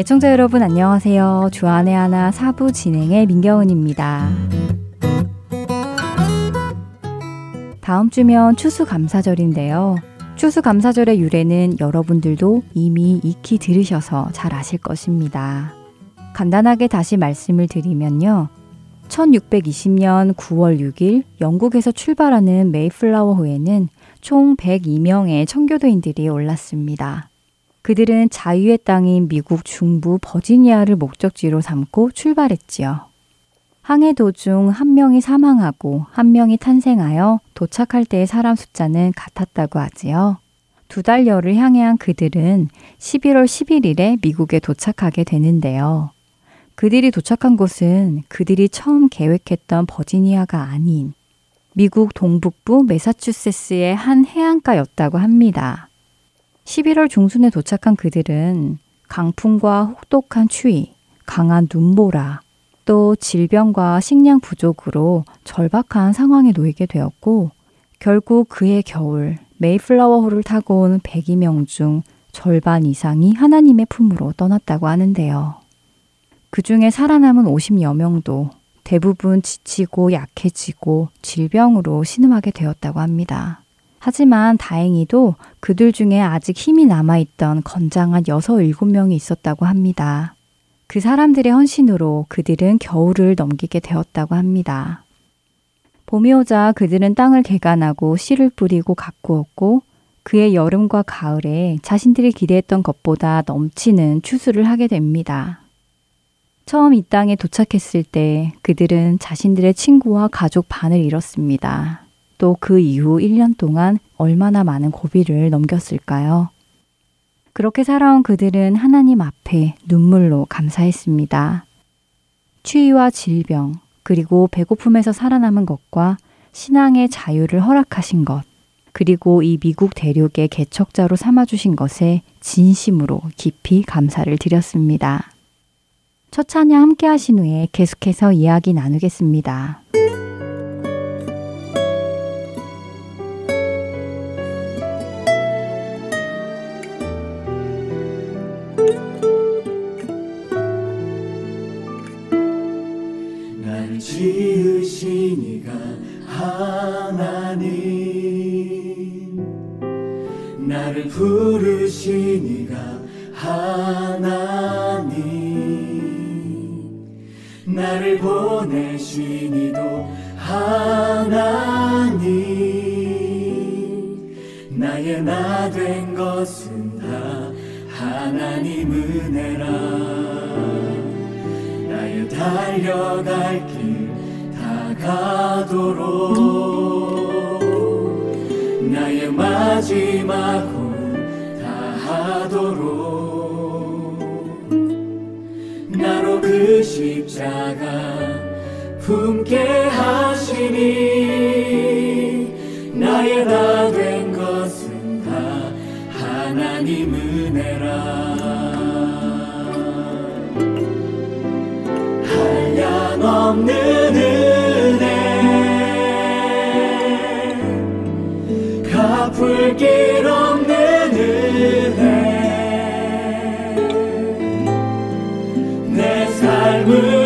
애청자 여러분 안녕하세요. 주안의 하나 사부 진행의 민경은입니다. 다음 주면 추수감사절인데요. 추수감사절의 유래는 여러분들도 이미 익히 들으셔서 잘 아실 것입니다. 간단하게 다시 말씀을 드리면요. 1620년 9월 6일 영국에서 출발하는 메이플라워 호에는 총 102명의 청교도인들이 올랐습니다. 그들은 자유의 땅인 미국 중부 버지니아를 목적지로 삼고 출발했지요. 항해 도중 한 명이 사망하고 한 명이 탄생하여 도착할 때의 사람 숫자는 같았다고 하지요. 두 달여를 향해한 그들은 11월 11일에 미국에 도착하게 되는데요. 그들이 도착한 곳은 그들이 처음 계획했던 버지니아가 아닌 미국 동북부 메사추세츠의 한 해안가였다고 합니다. 11월 중순에 도착한 그들은 강풍과 혹독한 추위, 강한 눈보라, 또 질병과 식량 부족으로 절박한 상황에 놓이게 되었고, 결국 그해 겨울 메이플라워 호를 타고 온 102명 중 절반 이상이 하나님의 품으로 떠났다고 하는데요. 그 중에 살아남은 50여 명도 대부분 지치고 약해지고 질병으로 신음하게 되었다고 합니다. 하지만 다행히도 그들 중에 아직 힘이 남아있던 건장한 6, 7명이 있었다고 합니다. 그 사람들의 헌신으로 그들은 겨울을 넘기게 되었다고 합니다. 봄이 오자 그들은 땅을 개간하고 씨를 뿌리고 가꾸었고 그의 여름과 가을에 자신들이 기대했던 것보다 넘치는 추수를 하게 됩니다. 처음 이 땅에 도착했을 때 그들은 자신들의 친구와 가족 반을 잃었습니다. 또 그 이후 1년 동안 얼마나 많은 고비를 넘겼을까요? 그렇게 살아온 그들은 하나님 앞에 눈물로 감사했습니다. 추위와 질병, 그리고 배고픔에서 살아남은 것과 신앙의 자유를 허락하신 것, 그리고 이 미국 대륙의 개척자로 삼아주신 것에 진심으로 깊이 감사를 드렸습니다. 첫 찬양 함께 하신 후에 계속해서 이야기 나누겠습니다. 하나님 나를 부르시니가 하나님 나를 보내시니도 하나님 나의 나 된 것은 다 하나님 은혜라. 나의 달려갈 길 가도록 나의 마지막 혼 다하도록 나로 그 십자가 품게 하시니 나의 나 된 것은 다 하나님 은혜라. 한량 없는 삶을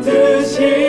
뜻이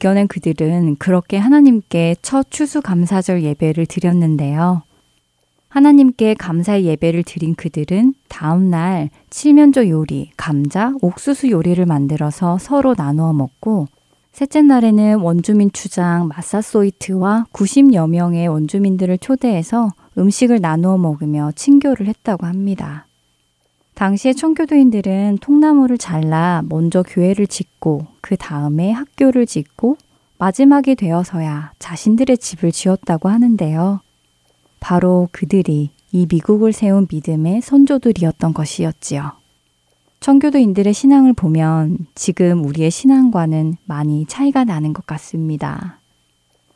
이겨낸 그들은 그렇게 하나님께 첫 추수감사절 예배를 드렸는데요. 하나님께 감사의 예배를 드린 그들은 다음날 칠면조 요리, 감자, 옥수수 요리를 만들어서 서로 나누어 먹고 셋째 날에는 원주민 추장 마사소이트와 90여 명의 원주민들을 초대해서 음식을 나누어 먹으며 친교를 했다고 합니다. 당시의 청교도인들은 통나무를 잘라 먼저 교회를 짓고 그 다음에 학교를 짓고 마지막이 되어서야 자신들의 집을 지었다고 하는데요. 바로 그들이 이 미국을 세운 믿음의 선조들이었던 것이었지요. 청교도인들의 신앙을 보면 지금 우리의 신앙과는 많이 차이가 나는 것 같습니다.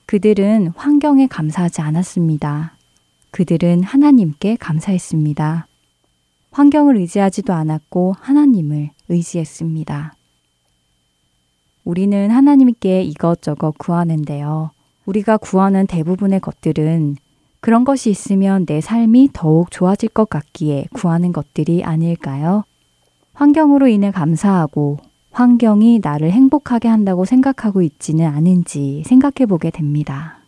그들은 환경에 감사하지 않았습니다. 그들은 하나님께 감사했습니다. 환경을 의지하지도 않았고 하나님을 의지했습니다. 우리는 하나님께 이것저것 구하는데요. 우리가 구하는 대부분의 것들은 그런 것이 있으면 내 삶이 더욱 좋아질 것 같기에 구하는 것들이 아닐까요? 환경으로 인해 감사하고 환경이 나를 행복하게 한다고 생각하고 있지는 않은지 생각해 보게 됩니다.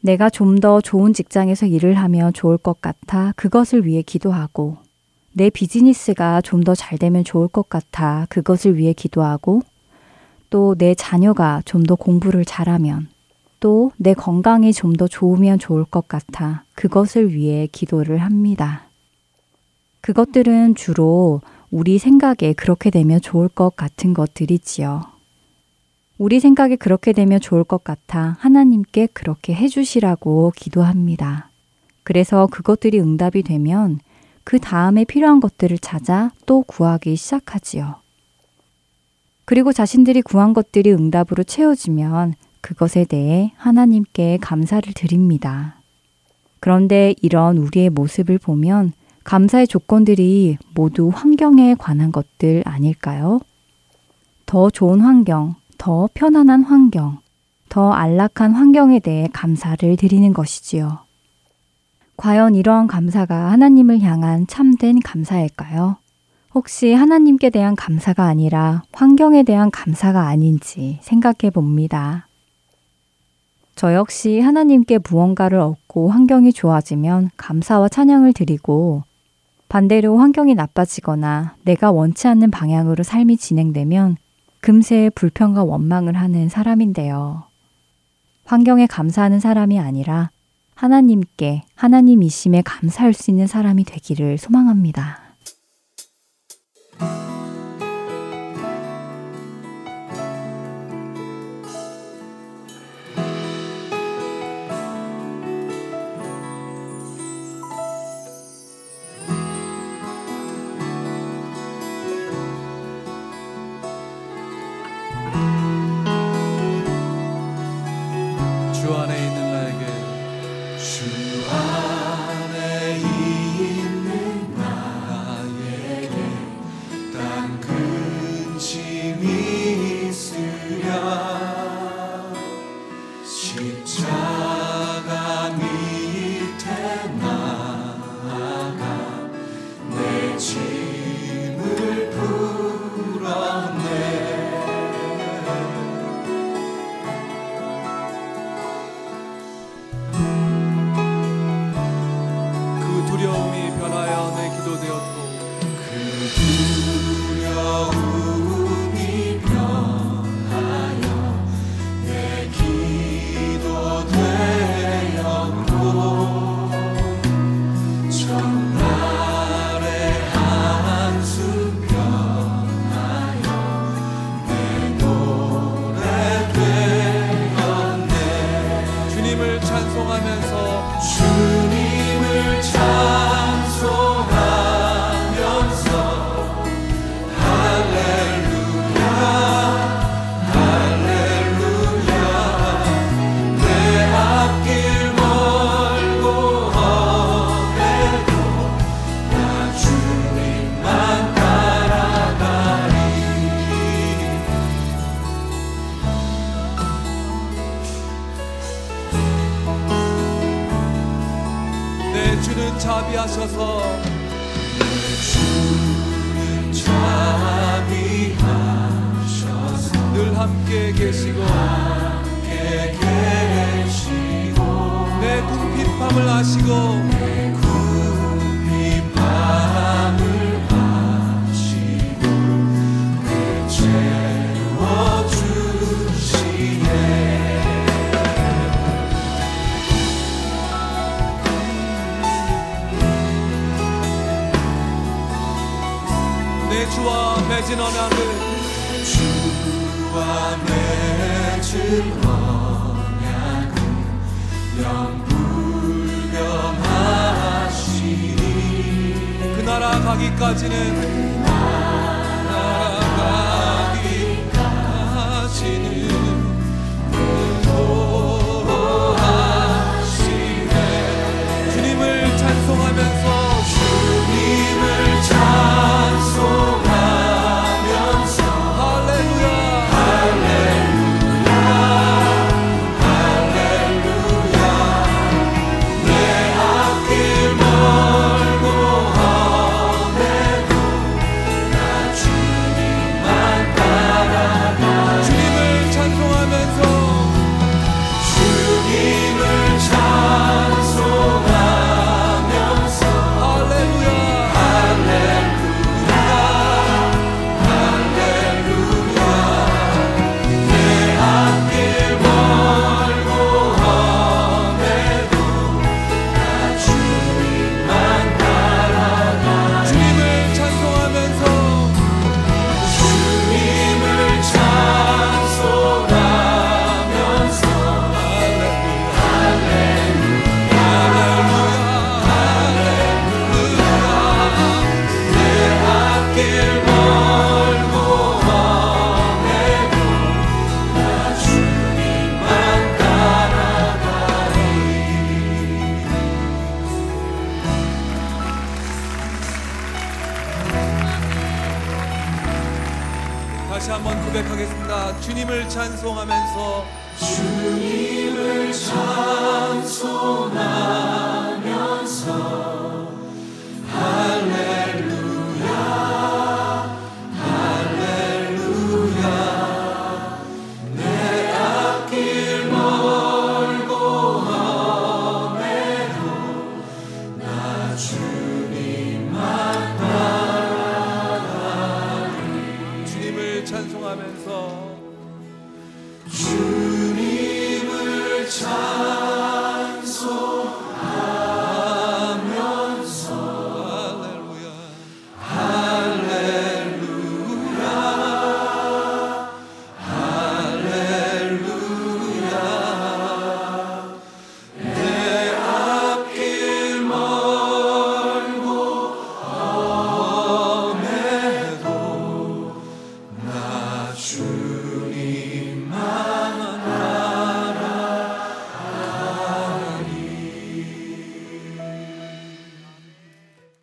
내가 좀 더 좋은 직장에서 일을 하면 좋을 것 같아 그것을 위해 기도하고 내 비즈니스가 좀 더 잘 되면 좋을 것 같아 그것을 위해 기도하고 또 내 자녀가 좀 더 공부를 잘하면 또 내 건강이 좀 더 좋으면 좋을 것 같아 그것을 위해 기도를 합니다. 그것들은 주로 우리 생각에 그렇게 되면 좋을 것 같은 것들이지요. 우리 생각에 그렇게 되면 좋을 것 같아 하나님께 그렇게 해주시라고 기도합니다. 그래서 그것들이 응답이 되면 그 다음에 필요한 것들을 찾아 또 구하기 시작하지요. 그리고 자신들이 구한 것들이 응답으로 채워지면 그것에 대해 하나님께 감사를 드립니다. 그런데 이런 우리의 모습을 보면 감사의 조건들이 모두 환경에 관한 것들 아닐까요? 더 좋은 환경, 더 편안한 환경, 더 안락한 환경에 대해 감사를 드리는 것이지요. 과연 이러한 감사가 하나님을 향한 참된 감사일까요? 혹시 하나님께 대한 감사가 아니라 환경에 대한 감사가 아닌지 생각해 봅니다. 저 역시 하나님께 무언가를 얻고 환경이 좋아지면 감사와 찬양을 드리고 반대로 환경이 나빠지거나 내가 원치 않는 방향으로 삶이 진행되면 금세 불평과 원망을 하는 사람인데요. 환경에 감사하는 사람이 아니라 하나님께 하나님 이심에 감사할 수 있는 사람이 되기를 소망합니다. 찬송하면서 주 자비하셔서 주는 자비하셔서. 늘 함께 계시고 함께 계시고 내 궁핍함을 아시고 맺은 언약을 주와 맺은 언약은 영불변하시니 그 나라 가기까지는 나가기까지는 인도하시네. 주님을 찬송하면서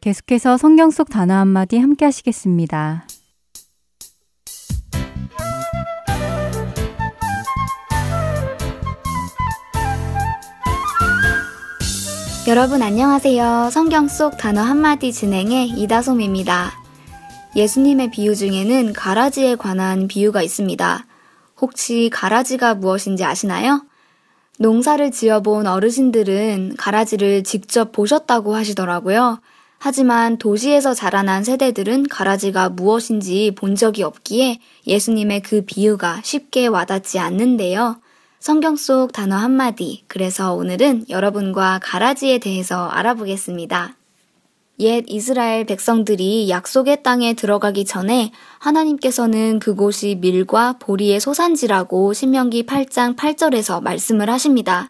계속해서 성경 속 단어 한마디 함께 하시겠습니다. 여러분 안녕하세요. 성경 속 단어 한마디 진행의 이다솜입니다. 예수님의 비유 중에는 가라지에 관한 비유가 있습니다. 혹시 가라지가 무엇인지 아시나요? 농사를 지어본 어르신들은 가라지를 직접 보셨다고 하시더라고요. 하지만 도시에서 자라난 세대들은 가라지가 무엇인지 본 적이 없기에 예수님의 그 비유가 쉽게 와닿지 않는데요. 성경 속 단어 한마디. 그래서 오늘은 여러분과 가라지에 대해서 알아보겠습니다. 옛 이스라엘 백성들이 약속의 땅에 들어가기 전에 하나님께서는 그곳이 밀과 보리의 소산지라고 신명기 8장 8절에서 말씀을 하십니다.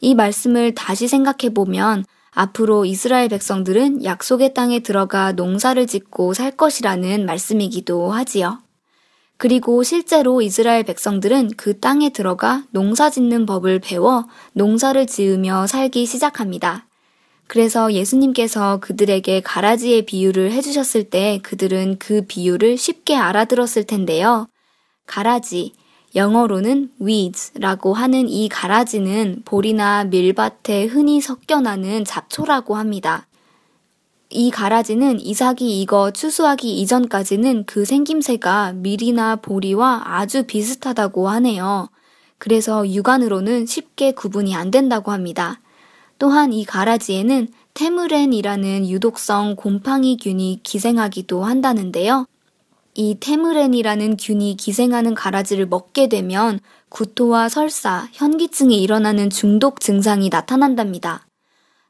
이 말씀을 다시 생각해 보면 앞으로 이스라엘 백성들은 약속의 땅에 들어가 농사를 짓고 살 것이라는 말씀이기도 하지요. 그리고 실제로 이스라엘 백성들은 그 땅에 들어가 농사 짓는 법을 배워 농사를 지으며 살기 시작합니다. 그래서 예수님께서 그들에게 가라지의 비유를 해주셨을 때 그들은 그 비유를 쉽게 알아들었을 텐데요. 가라지, 영어로는 weeds라고 하는 이 가라지는 볼이나 밀밭에 흔히 섞여나는 잡초라고 합니다. 이 가라지는 이삭이 익어 추수하기 이전까지는 그 생김새가 밀이나 보리와 아주 비슷하다고 하네요. 그래서 육안으로는 쉽게 구분이 안 된다고 합니다. 또한 이 가라지에는 테무렌이라는 유독성 곰팡이균이 기생하기도 한다는데요. 이 테무렌이라는 균이 기생하는 가라지를 먹게 되면 구토와 설사, 현기증이 일어나는 중독 증상이 나타난답니다.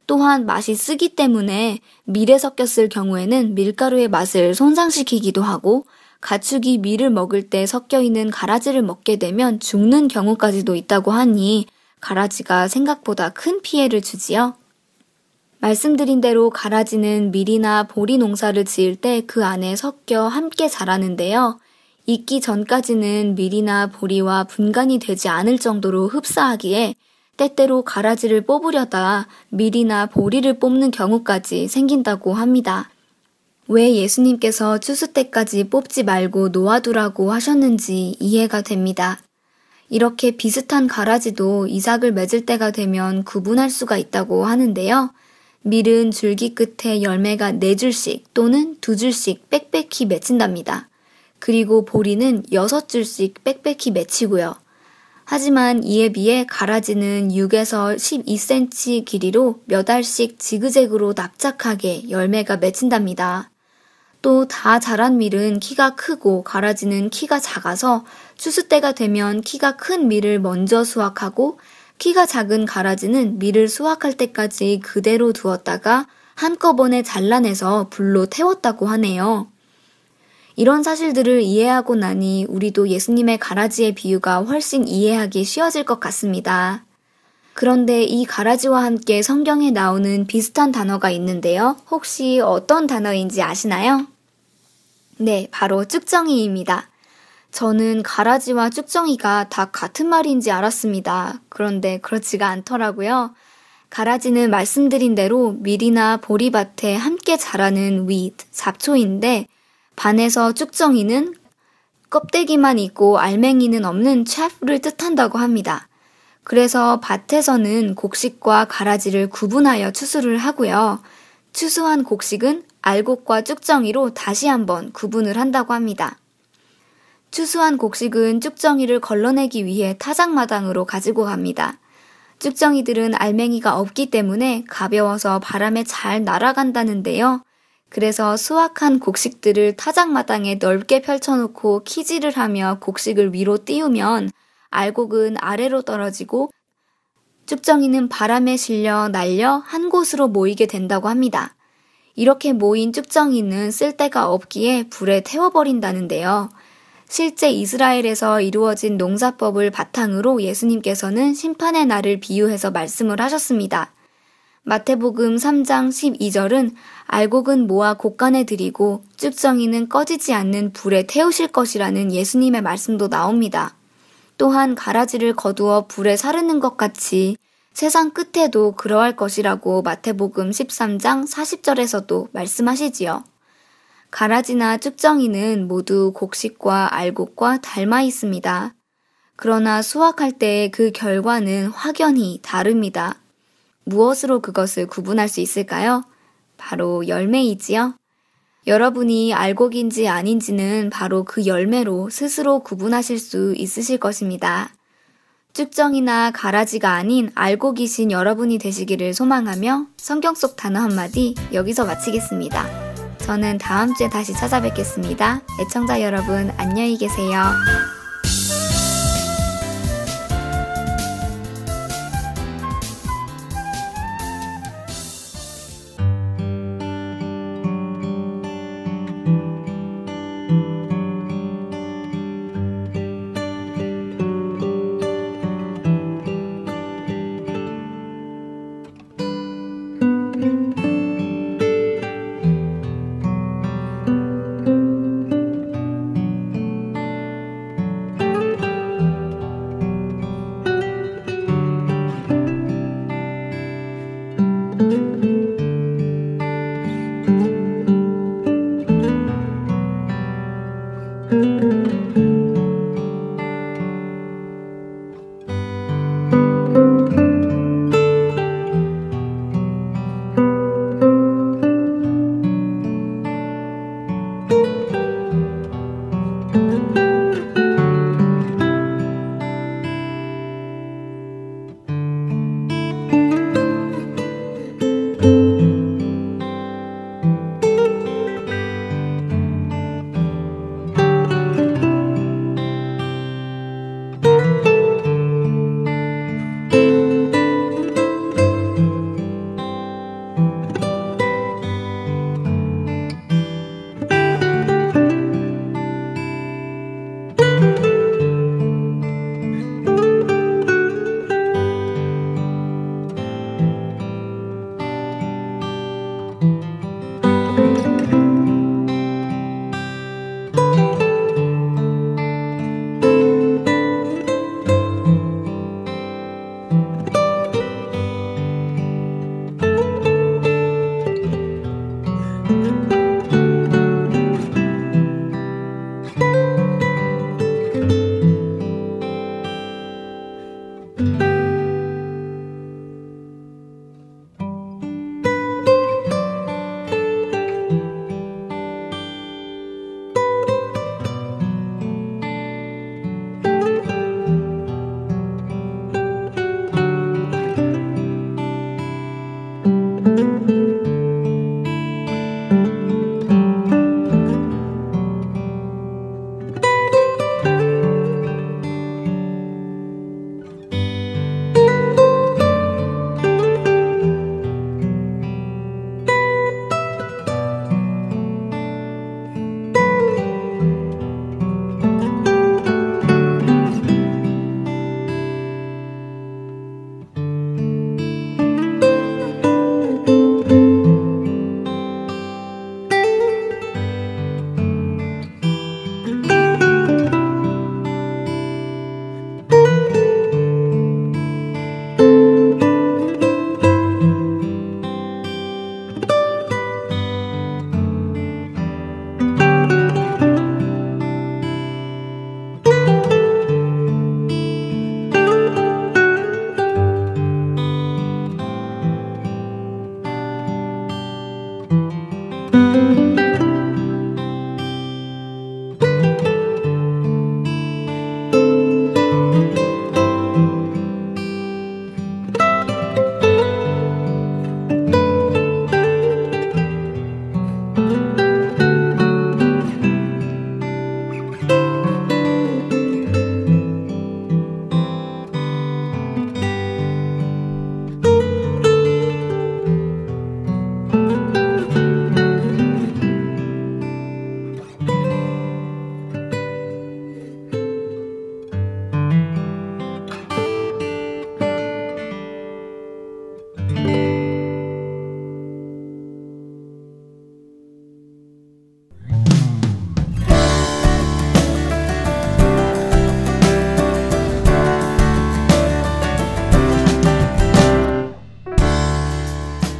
또한 맛이 쓰기 때문에 밀에 섞였을 경우에는 밀가루의 맛을 손상시키기도 하고 가축이 밀을 먹을 때 섞여 있는 가라지를 먹게 되면 죽는 경우까지도 있다고 하니 가라지가 생각보다 큰 피해를 주지요. 말씀드린 대로 가라지는 밀이나 보리 농사를 지을 때 그 안에 섞여 함께 자라는데요. 익기 전까지는 밀이나 보리와 분간이 되지 않을 정도로 흡사하기에 때때로 가라지를 뽑으려다 밀이나 보리를 뽑는 경우까지 생긴다고 합니다. 왜 예수님께서 추수 때까지 뽑지 말고 놓아두라고 하셨는지 이해가 됩니다. 이렇게 비슷한 가라지도 이삭을 맺을 때가 되면 구분할 수가 있다고 하는데요. 밀은 줄기 끝에 열매가 네 줄씩 또는 두 줄씩 빽빽히 맺힌답니다. 그리고 보리는 여섯 줄씩 빽빽히 맺히고요. 하지만 이에 비해 가라지는 6에서 12cm 길이로 몇 알씩 지그재그로 납작하게 열매가 맺힌답니다. 또 다 자란 밀은 키가 크고 가라지는 키가 작아서 추수 때가 되면 키가 큰 밀을 먼저 수확하고 키가 작은 가라지는 밀을 수확할 때까지 그대로 두었다가 한꺼번에 잘라내서 불로 태웠다고 하네요. 이런 사실들을 이해하고 나니 우리도 예수님의 가라지의 비유가 훨씬 이해하기 쉬워질 것 같습니다. 그런데 이 가라지와 함께 성경에 나오는 비슷한 단어가 있는데요. 혹시 어떤 단어인지 아시나요? 네, 바로 쭉정이입니다. 저는 가라지와 쭉정이가 다 같은 말인지 알았습니다. 그런데 그렇지가 않더라고요. 가라지는 말씀드린 대로 밀이나 보리밭에 함께 자라는 weed, 잡초인데 반에서 쭉정이는 껍데기만 있고 알맹이는 없는 chaff를 뜻한다고 합니다. 그래서 밭에서는 곡식과 가라지를 구분하여 추수를 하고요. 추수한 곡식은 알곡과 쭉정이로 다시 한번 구분을 한다고 합니다. 추수한 곡식은 쭉정이를 걸러내기 위해 타작마당으로 가지고 갑니다. 쭉정이들은 알맹이가 없기 때문에 가벼워서 바람에 잘 날아간다는데요. 그래서 수확한 곡식들을 타작마당에 넓게 펼쳐놓고 키질을 하며 곡식을 위로 띄우면 알곡은 아래로 떨어지고 쭉정이는 바람에 실려 날려 한 곳으로 모이게 된다고 합니다. 이렇게 모인 쭉정이는 쓸데가 없기에 불에 태워버린다는데요. 실제 이스라엘에서 이루어진 농사법을 바탕으로 예수님께서는 심판의 날을 비유해서 말씀을 하셨습니다. 마태복음 3장 12절은 알곡은 모아 곡간에 들이고 쭉정이는 꺼지지 않는 불에 태우실 것이라는 예수님의 말씀도 나옵니다. 또한 가라지를 거두어 불에 사르는 것 같이 세상 끝에도 그러할 것이라고 마태복음 13장 40절에서도 말씀하시지요. 가라지나 쭉정이는 모두 곡식과 알곡과 닮아 있습니다. 그러나 수확할 때그 결과는 확연히 다릅니다. 무엇으로 그것을 구분할 수 있을까요? 바로 열매이지요. 여러분이 알곡인지 아닌지는 바로 그 열매로 스스로 구분하실 수 있으실 것입니다. 쭉정이나 가라지가 아닌 알곡이신 여러분이 되시기를 소망하며 성경 속 단어 한마디 여기서 마치겠습니다. 저는 다음 주에 다시 찾아뵙겠습니다. 애청자 여러분, 안녕히 계세요.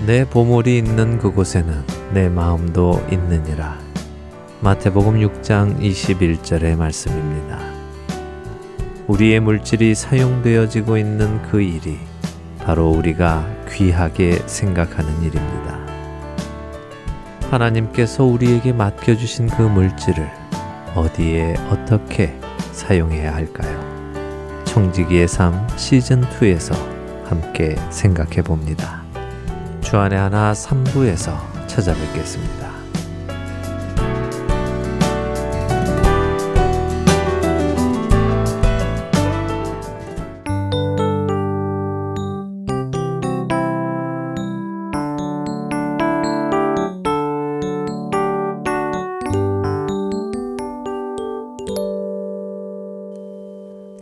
내 보물이 있는 그곳에는 내 마음도 있느니라. 마태복음 6장 21절의 말씀입니다. 우리의 물질이 사용되어지고 있는 그 일이 바로 우리가 귀하게 생각하는 일입니다. 하나님께서 우리에게 맡겨주신 그 물질을 어디에 어떻게 사용해야 할까요? 청지기의 삶 시즌2에서 함께 생각해 봅니다. 주안의 하나 3부에서 찾아뵙겠습니다.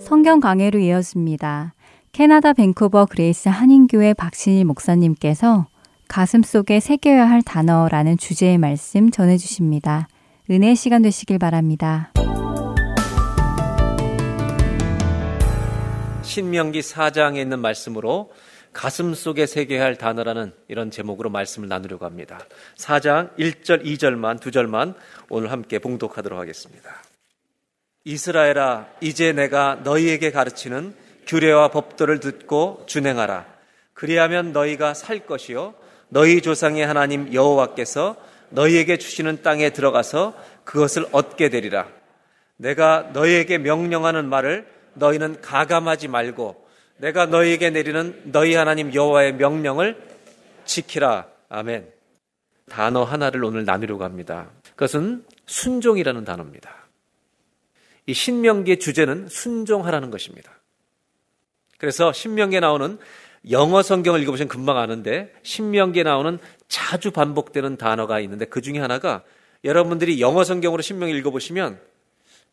성경 강해로 이어집니다. 캐나다 밴쿠버 그레이스 한인교회 박신일 목사님께서 가슴 속에 새겨야 할 단어라는 주제의 말씀 전해주십니다. 은혜 시간 되시길 바랍니다. 신명기 4장에 있는 말씀으로 가슴 속에 새겨야 할 단어라는 이런 제목으로 말씀을 나누려고 합니다. 4장 1절, 2절만, 2절만 오늘 함께 봉독하도록 하겠습니다. 이스라엘아 이제 내가 너희에게 가르치는 규례와 법도를 듣고 준행하라 그리하면 너희가 살 것이요 너희 조상의 하나님 여호와께서 너희에게 주시는 땅에 들어가서 그것을 얻게 되리라. 내가 너희에게 명령하는 말을 너희는 가감하지 말고 내가 너희에게 내리는 너희 하나님 여호와의 명령을 지키라. 아멘. 단어 하나를 오늘 나누려고 합니다. 그것은 순종이라는 단어입니다. 이 신명기의 주제는 순종하라는 것입니다. 그래서 신명기에 나오는 영어 성경을 읽어보시면 금방 아는데 신명기에 나오는 자주 반복되는 단어가 있는데 그 중에 하나가 여러분들이 영어 성경으로 신명기 읽어보시면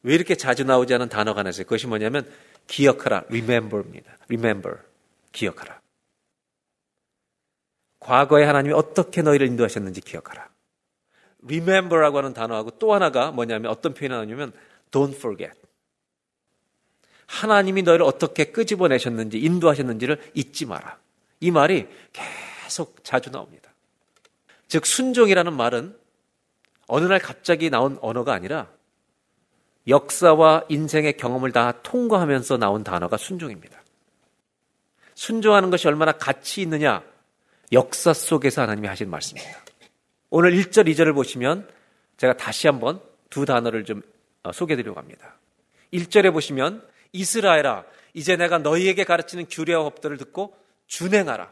왜 이렇게 자주 나오지 않은 단어가 하나 있어요. 그것이 뭐냐면 기억하라, remember입니다. remember, 기억하라. 과거에 하나님이 어떻게 너희를 인도하셨는지 기억하라. remember라고 하는 단어하고 또 하나가 뭐냐면 어떤 표현이 나오냐면 Don't forget. 하나님이 너희를 어떻게 끄집어내셨는지, 인도하셨는지를 잊지 마라. 이 말이 계속 자주 나옵니다. 즉, 순종이라는 말은 어느 날 갑자기 나온 언어가 아니라 역사와 인생의 경험을 다 통과하면서 나온 단어가 순종입니다. 순종하는 것이 얼마나 가치 있느냐? 역사 속에서 하나님이 하신 말씀입니다. 오늘 1절, 2절을 보시면 제가 다시 한번 두 단어를 좀 어, 소개해 드리려고 합니다. 1절에 보시면 이스라엘아 이제 내가 너희에게 가르치는 규례와 법들을 듣고 준행하라.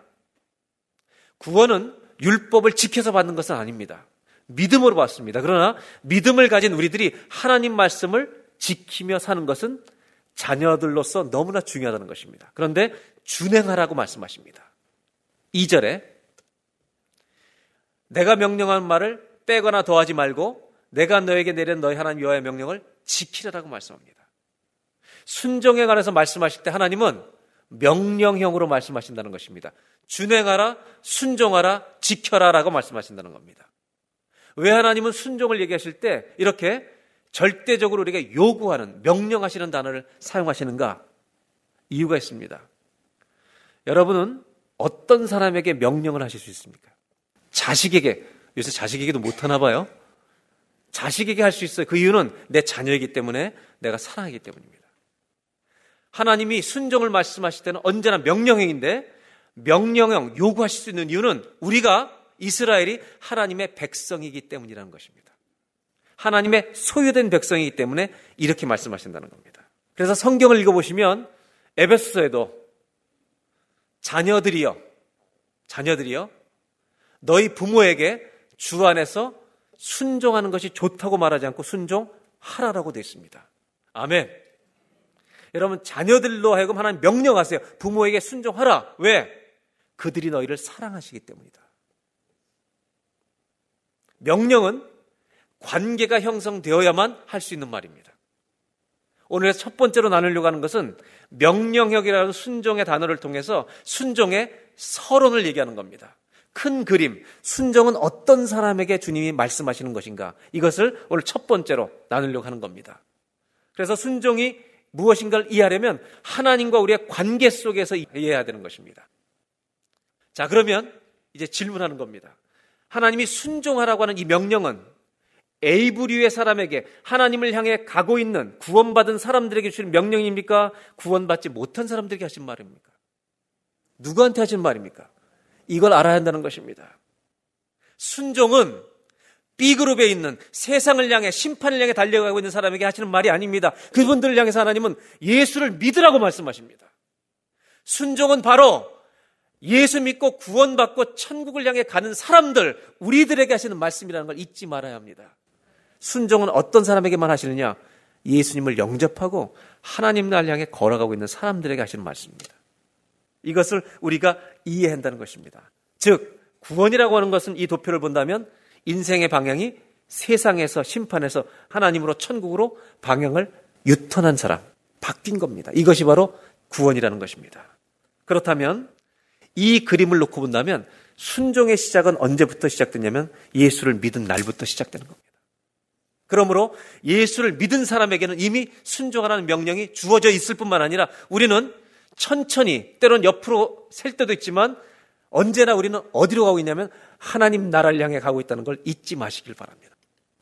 구원은 율법을 지켜서 받는 것은 아닙니다. 믿음으로 받습니다. 그러나 믿음을 가진 우리들이 하나님 말씀을 지키며 사는 것은 자녀들로서 너무나 중요하다는 것입니다. 그런데 준행하라고 말씀하십니다. 2절에 내가 명령한 말을 빼거나 더하지 말고 내가 너에게 내린 너희 하나님 여호와의 명령을 지키라라고 말씀합니다. 순종에 관해서 말씀하실 때 하나님은 명령형으로 말씀하신다는 것입니다. 준행하라, 순종하라, 지켜라라고 말씀하신다는 겁니다. 왜 하나님은 순종을 얘기하실 때 이렇게 절대적으로 우리가 요구하는 명령하시는 단어를 사용하시는가? 이유가 있습니다. 여러분은 어떤 사람에게 명령을 하실 수 있습니까? 자식에게 요새 자식에게도 못하나 봐요. 자식에게 할 수 있어요. 그 이유는 내 자녀이기 때문에 내가 사랑하기 때문입니다. 하나님이 순종을 말씀하실 때는 언제나 명령형인데 명령형 요구하실 수 있는 이유는 우리가 이스라엘이 하나님의 백성이기 때문이라는 것입니다. 하나님의 소유된 백성이기 때문에 이렇게 말씀하신다는 겁니다. 그래서 성경을 읽어보시면 에베소서에도 자녀들이여, 자녀들이여, 너희 부모에게 주 안에서 순종하는 것이 좋다고 말하지 않고 순종하라라고 되어 있습니다. 아멘. 여러분 자녀들로 하여금 하나님 명령하세요. 부모에게 순종하라. 왜? 그들이 너희를 사랑하시기 때문이다. 명령은 관계가 형성되어야만 할 수 있는 말입니다. 오늘 첫 번째로 나누려고 하는 것은 명령형이라는 순종의 단어를 통해서 순종의 서론을 얘기하는 겁니다. 큰 그림, 순종은 어떤 사람에게 주님이 말씀하시는 것인가? 이것을 오늘 첫 번째로 나누려고 하는 겁니다. 그래서 순종이 무엇인가를 이해하려면 하나님과 우리의 관계 속에서 이해해야 되는 것입니다. 자, 그러면 이제 질문하는 겁니다. 하나님이 순종하라고 하는 이 명령은 에이브류의 사람에게 하나님을 향해 가고 있는 구원받은 사람들에게 주는 명령입니까? 구원받지 못한 사람들에게 하신 말입니까? 누구한테 하신 말입니까? 이걸 알아야 한다는 것입니다. 순종은 B그룹에 있는 세상을 향해 심판을 향해 달려가고 있는 사람에게 하시는 말이 아닙니다. 그분들을 향해서 하나님은 예수를 믿으라고 말씀하십니다. 순종은 바로 예수 믿고 구원받고 천국을 향해 가는 사람들, 우리들에게 하시는 말씀이라는 걸 잊지 말아야 합니다. 순종은 어떤 사람에게만 하시느냐? 예수님을 영접하고 하나님 날 향해 걸어가고 있는 사람들에게 하시는 말씀입니다. 이것을 우리가 이해해야 한다는 것입니다. 즉, 구원이라고 하는 것은 이 도표를 본다면 인생의 방향이 세상에서 심판에서 하나님으로 천국으로 방향을 유턴한 사람, 바뀐 겁니다. 이것이 바로 구원이라는 것입니다. 그렇다면 이 그림을 놓고 본다면 순종의 시작은 언제부터 시작됐냐면 예수를 믿은 날부터 시작되는 겁니다. 그러므로 예수를 믿은 사람에게는 이미 순종하라는 명령이 주어져 있을 뿐만 아니라 우리는 천천히 때론 옆으로 셀 때도 있지만 언제나 우리는 어디로 가고 있냐면 하나님 나라를 향해 가고 있다는 걸 잊지 마시길 바랍니다.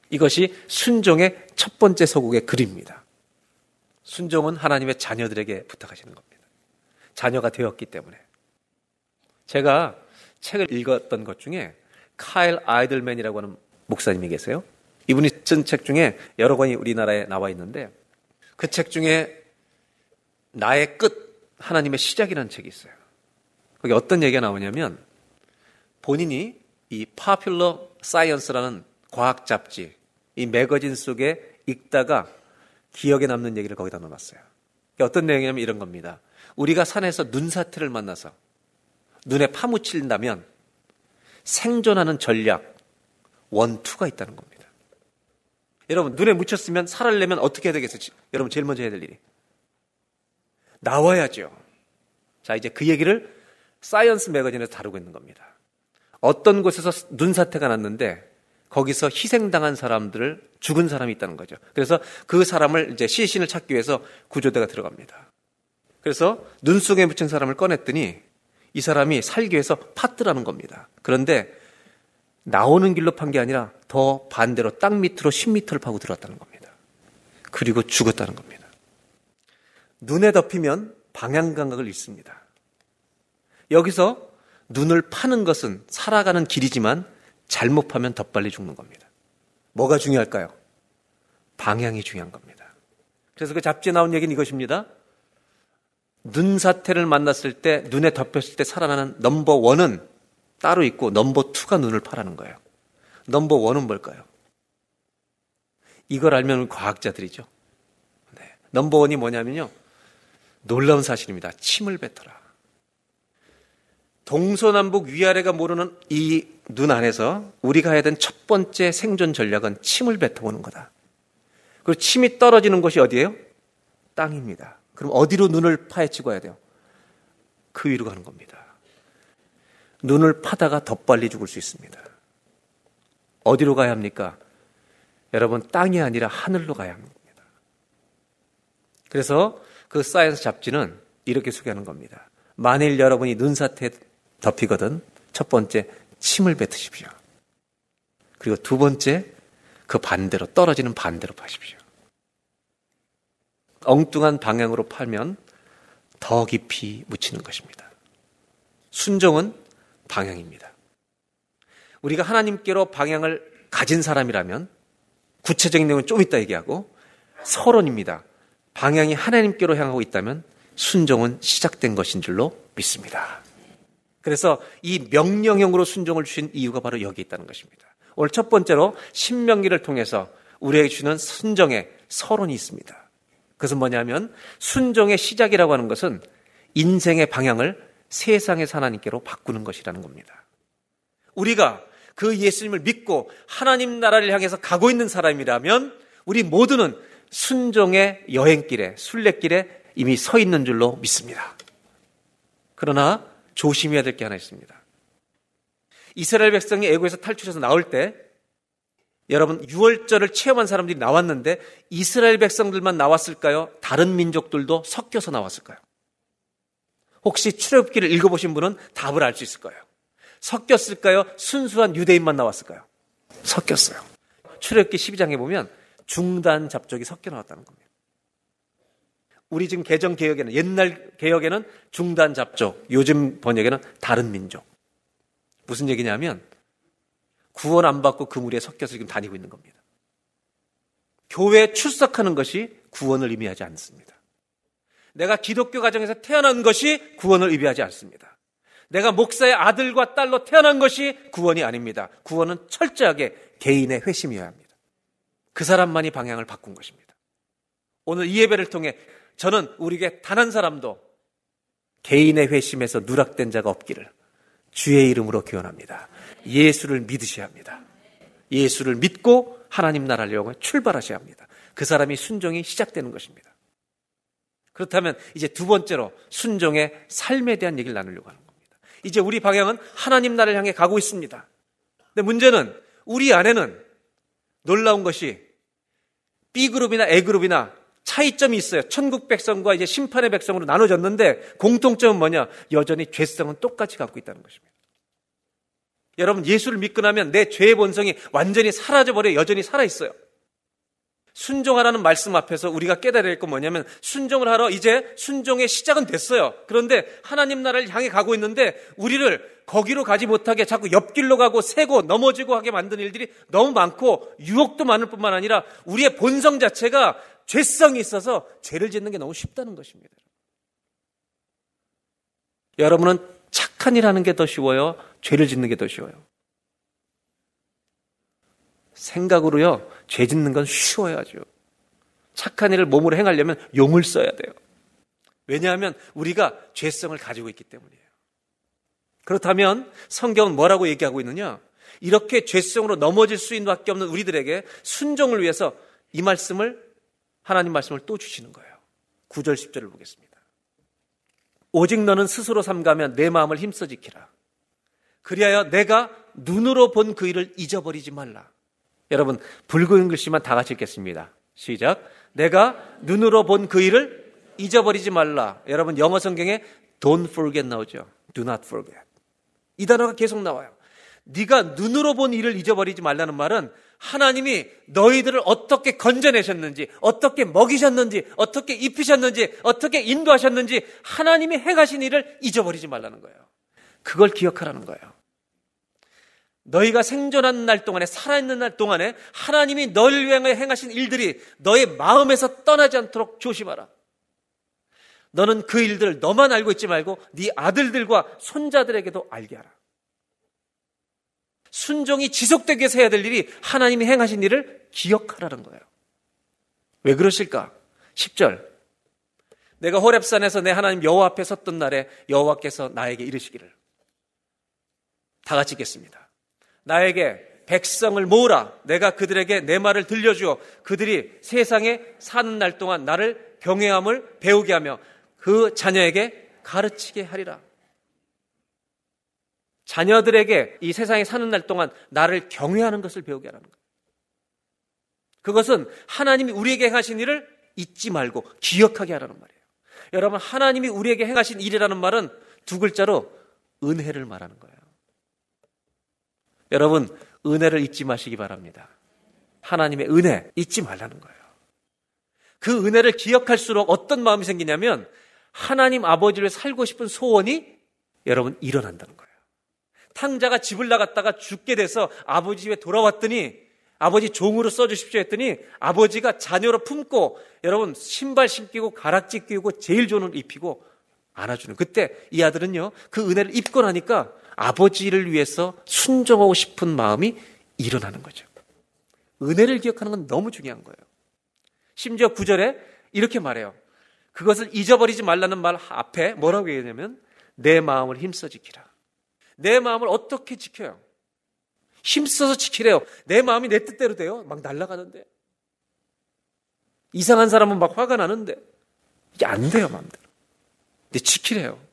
이것이 순종의 첫 번째 소국의 글입니다. 순종은 하나님의 자녀들에게 부탁하시는 겁니다. 자녀가 되었기 때문에. 제가 책을 읽었던 것 중에 카일 아이들맨이라고 하는 목사님이 계세요. 이분이 쓴 책 중에 여러 권이 우리나라에 나와 있는데 그 책 중에 나의 끝, 하나님의 시작이라는 책이 있어요. 거기 어떤 얘기가 나오냐면 본인이 이 파퓰러 사이언스라는 과학 잡지, 이 매거진 속에 읽다가 기억에 남는 얘기를 거기다 넣어놨어요. 어떤 내용이냐면 이런 겁니다. 우리가 산에서 눈사태를 만나서 눈에 파묻힌다면 생존하는 전략 원투가 있다는 겁니다. 여러분 눈에 묻혔으면 살아내면 어떻게 해야 되겠어요? 여러분 제일 먼저 해야 될 일이 나와야죠. 자 이제 그 얘기를 Science Magazine에서 다루고 있는 겁니다. 어떤 곳에서 눈사태가 났는데 거기서 희생당한 사람들을 죽은 사람이 있다는 거죠. 그래서 그 사람을 이제 시신을 찾기 위해서 구조대가 들어갑니다. 그래서 눈 속에 묻힌 사람을 꺼냈더니 이 사람이 살기 위해서 팠더라는 겁니다. 그런데 나오는 길로 판 게 아니라 더 반대로 땅 밑으로 10m를 파고 들어왔다는 겁니다. 그리고 죽었다는 겁니다. 눈에 덮이면 방향 감각을 잃습니다. 여기서 눈을 파는 것은 살아가는 길이지만 잘못 파면 더 빨리 죽는 겁니다. 뭐가 중요할까요? 방향이 중요한 겁니다. 그래서 그 잡지에 나온 얘기는 이것입니다. 눈 사태를 만났을 때, 눈에 덮였을 때 살아나는 넘버 원은 따로 있고 넘버 투가 눈을 파라는 거예요. 넘버 원은 뭘까요? 이걸 알면 과학자들이죠. 네. 넘버 원이 뭐냐면요. 놀라운 사실입니다. 침을 뱉어라. 동서남북 위아래가 모르는 이 눈 안에서 우리가 해야 되는 첫 번째 생존 전략은 침을 뱉어보는 거다. 그리고 침이 떨어지는 곳이 어디예요? 땅입니다. 그럼 어디로 눈을 파헤치고 해야 돼요? 그 위로 가는 겁니다. 눈을 파다가 더 빨리 죽을 수 있습니다. 어디로 가야 합니까? 여러분, 땅이 아니라 하늘로 가야 합니다. 그래서 그 Science 잡지는 이렇게 소개하는 겁니다. 만일 여러분이 눈사태 덮이거든 첫 번째 침을 뱉으십시오. 그리고 두 번째 그 반대로 떨어지는 반대로 파십시오. 엉뚱한 방향으로 팔면 더 깊이 묻히는 것입니다. 순종은 방향입니다. 우리가 하나님께로 방향을 가진 사람이라면 구체적인 내용은 좀 이따 얘기하고 서론입니다. 방향이 하나님께로 향하고 있다면 순종은 시작된 것인 줄로 믿습니다. 그래서 이 명령형으로 순종을 주신 이유가 바로 여기 있다는 것입니다. 오늘 첫 번째로 신명기를 통해서 우리에게 주는 순정의 서론이 있습니다. 그것은 뭐냐면 순종의 시작이라고 하는 것은 인생의 방향을 세상의 하나님께로 바꾸는 것이라는 겁니다. 우리가 그 예수님을 믿고 하나님 나라를 향해서 가고 있는 사람이라면 우리 모두는 순종의 여행길에 순례길에 이미 서 있는 줄로 믿습니다. 그러나 조심해야 될 게 하나 있습니다. 이스라엘 백성이 애고에서 탈출해서 나올 때 여러분 6월절을 체험한 사람들이 나왔는데 이스라엘 백성들만 나왔을까요? 다른 민족들도 섞여서 나왔을까요? 혹시 출애굽기를 읽어보신 분은 답을 알 수 있을 거예요. 섞였을까요? 순수한 유대인만 나왔을까요? 섞였어요. 출애굽기 12장에 보면 중단 잡족이 섞여 나왔다는 겁니다. 우리 지금 개정 개혁에는 옛날 개혁에는 중단 잡족, 요즘 번역에는 다른 민족. 무슨 얘기냐면 구원 안 받고 그 무리에 섞여서 지금 다니고 있는 겁니다. 교회에 출석하는 것이 구원을 의미하지 않습니다. 내가 기독교 가정에서 태어난 것이 구원을 의미하지 않습니다. 내가 목사의 아들과 딸로 태어난 것이 구원이 아닙니다. 구원은 철저하게 개인의 회심이어야 합니다. 그 사람만이 방향을 바꾼 것입니다. 오늘 이 예배를 통해 저는 우리에게 단 한 사람도 개인의 회심에서 누락된 자가 없기를 주의 이름으로 기원합니다. 예수를 믿으셔야 합니다. 예수를 믿고 하나님 나라를 영에 출발하셔야 합니다. 그 사람이 순종이 시작되는 것입니다. 그렇다면 이제 두 번째로 순종의 삶에 대한 얘기를 나누려고 하는 겁니다. 이제 우리 방향은 하나님 나라를 향해 가고 있습니다. 근데 문제는 우리 안에는 놀라운 것이 B그룹이나 A그룹이나 차이점이 있어요. 천국 백성과 이제 심판의 백성으로 나눠졌는데 공통점은 뭐냐? 여전히 죄성은 똑같이 갖고 있다는 것입니다. 여러분 예수를 믿고 나면 내 죄의 본성이 완전히 사라져버려 여전히 살아있어요. 순종하라는 말씀 앞에서 우리가 깨달아야 할 건 뭐냐면 순종을 하러 이제 순종의 시작은 됐어요. 그런데 하나님 나라를 향해 가고 있는데 우리를 거기로 가지 못하게 자꾸 옆길로 가고 새고 넘어지고 하게 만드는 일들이 너무 많고 유혹도 많을 뿐만 아니라 우리의 본성 자체가 죄성이 있어서 죄를 짓는 게 너무 쉽다는 것입니다. 여러분은 착한 일 하는 게 더 쉬워요? 죄를 짓는 게 더 쉬워요? 생각으로요, 죄 짓는 건 쉬워야죠. 착한 일을 몸으로 행하려면 용을 써야 돼요. 왜냐하면 우리가 죄성을 가지고 있기 때문이에요. 그렇다면 성경은 뭐라고 얘기하고 있느냐? 이렇게 죄성으로 넘어질 수밖에 없는 우리들에게 순종을 위해서 이 말씀을 하나님 말씀을 또 주시는 거예요. 9절 10절을 보겠습니다. 오직 너는 스스로 삼가면 내 마음을 힘써 지키라. 그리하여 내가 눈으로 본 그 일을 잊어버리지 말라. 여러분 붉은 글씨만 다 같이 읽겠습니다. 시작. 내가 눈으로 본 그 일을 잊어버리지 말라. 여러분 영어 성경에 don't forget 나오죠. do not forget. 이 단어가 계속 나와요. 네가 눈으로 본 일을 잊어버리지 말라는 말은 하나님이 너희들을 어떻게 건져내셨는지, 어떻게 먹이셨는지, 어떻게 입히셨는지, 어떻게 인도하셨는지 하나님이 행하신 일을 잊어버리지 말라는 거예요. 그걸 기억하라는 거예요. 너희가 생존하는 날 동안에 살아있는 날 동안에 하나님이 너를 위해 행하신 일들이 너의 마음에서 떠나지 않도록 조심하라. 너는 그 일들을 너만 알고 있지 말고 네 아들들과 손자들에게도 알게 하라. 순종이 지속되게 해야 될 일이 하나님이 행하신 일을 기억하라는 거예요. 왜 그러실까? 10절. 내가 호랩산에서 내 하나님 여호와 앞에 섰던 날에 여호와께서 나에게 이르시기를 다 같이 읽겠습니다. 나에게 백성을 모으라. 내가 그들에게 내 말을 들려주어 그들이 세상에 사는 날 동안 나를 경외함을 배우게 하며 그 자녀에게 가르치게 하리라. 자녀들에게 이 세상에 사는 날 동안 나를 경외하는 것을 배우게 하라는 거예요. 그것은 하나님이 우리에게 행하신 일을 잊지 말고 기억하게 하라는 말이에요. 여러분, 하나님이 우리에게 행하신 일이라는 말은 두 글자로 은혜를 말하는 거예요. 여러분, 은혜를 잊지 마시기 바랍니다. 하나님의 은혜 잊지 말라는 거예요. 그 은혜를 기억할수록 어떤 마음이 생기냐면 하나님 아버지를 살고 싶은 소원이 여러분 일어난다는 거예요. 탕자가 집을 나갔다가 죽게 돼서 아버지 집에 돌아왔더니 아버지 종으로 써주십시오 했더니 아버지가 자녀로 품고 여러분 신발 신기고 가락지 끼고 제일 좋은 옷 입히고 안아주는 그때 이 아들은요 그 은혜를 입고 나니까 아버지를 위해서 순종하고 싶은 마음이 일어나는 거죠. 은혜를 기억하는 건 너무 중요한 거예요. 심지어 구절에 이렇게 말해요. 그것을 잊어버리지 말라는 말 앞에 뭐라고 얘기하냐면 내 마음을 힘써 지키라. 내 마음을 어떻게 지켜요? 힘써서 지키래요. 내 마음이 내 뜻대로 돼요. 막 날아가는데. 이상한 사람은 막 화가 나는데. 이게 안 돼요, 마음대로. 근데 지키래요.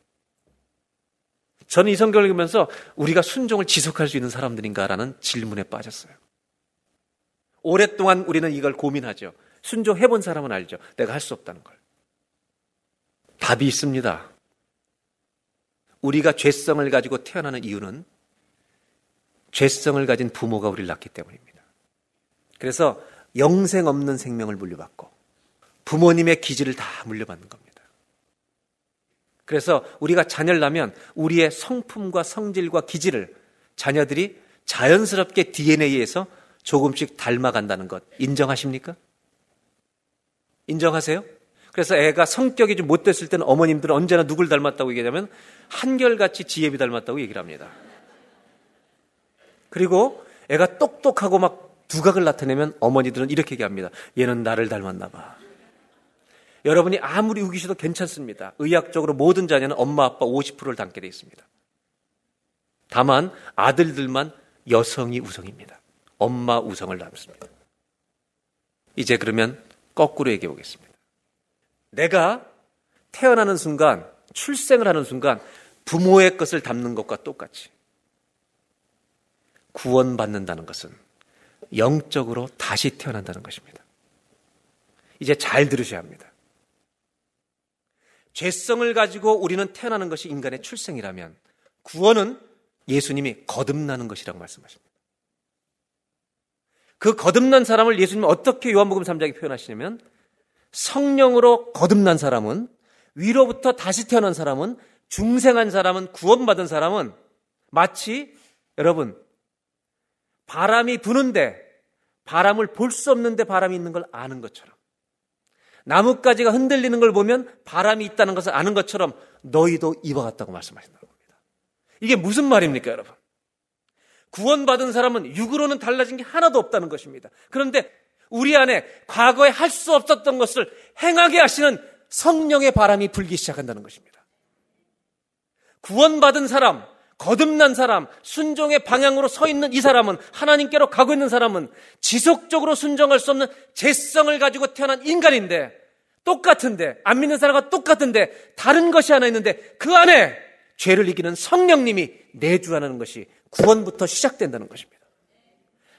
저는 이 성경을 읽으면서 우리가 순종을 지속할 수 있는 사람들인가라는 질문에 빠졌어요. 오랫동안 우리는 이걸 고민하죠. 순종해본 사람은 알죠. 내가 할 수 없다는 걸. 답이 있습니다. 우리가 죄성을 가지고 태어나는 이유는 죄성을 가진 부모가 우리를 낳기 때문입니다. 그래서 영생 없는 생명을 물려받고 부모님의 기질을 다 물려받는 겁니다. 그래서 우리가 자녀를 낳으면 우리의 성품과 성질과 기질을 자녀들이 자연스럽게 DNA에서 조금씩 닮아간다는 것 인정하십니까? 인정하세요? 그래서 애가 성격이 좀 못됐을 때는 어머님들은 언제나 누굴 닮았다고 얘기하냐면 한결같이 지혜비 닮았다고 얘기를 합니다. 그리고 애가 똑똑하고 막 두각을 나타내면 어머니들은 이렇게 얘기합니다. 얘는 나를 닮았나 봐. 여러분이 아무리 우기셔도 괜찮습니다. 의학적으로 모든 자녀는 엄마 아빠 50%를 닮게 되어 있습니다. 다만 아들들만 여성이 우성입니다. 엄마 우성을 닮습니다. 이제 그러면 거꾸로 얘기해 보겠습니다. 내가 태어나는 순간, 출생을 하는 순간 부모의 것을 담는 것과 똑같이 구원받는다는 것은 영적으로 다시 태어난다는 것입니다. 이제 잘 들으셔야 합니다. 죄성을 가지고 우리는 태어나는 것이 인간의 출생이라면 구원은 예수님이 거듭나는 것이라고 말씀하십니다. 그 거듭난 사람을 예수님은 어떻게 요한복음 3장에 표현하시냐면 성령으로 거듭난 사람은 위로부터 다시 태어난 사람은 중생한 사람은 구원받은 사람은 마치 여러분 바람이 부는데 바람을 볼 수 없는데 바람이 있는 걸 아는 것처럼 나뭇가지가 흔들리는 걸 보면 바람이 있다는 것을 아는 것처럼 너희도 이와 같다고 말씀하신다고 합니다. 이게 무슨 말입니까, 여러분? 구원받은 사람은 육으로는 달라진 게 하나도 없다는 것입니다. 그런데 우리 안에 과거에 할 수 없었던 것을 행하게 하시는 성령의 바람이 불기 시작한다는 것입니다. 구원받은 사람, 거듭난 사람, 순종의 방향으로 서 있는 이 사람은 하나님께로 가고 있는 사람은 지속적으로 순종할 수 없는 재성을 가지고 태어난 인간인데 똑같은데 안 믿는 사람과 똑같은데 다른 것이 하나 있는데 그 안에 죄를 이기는 성령님이 내주하는 것이 구원부터 시작된다는 것입니다.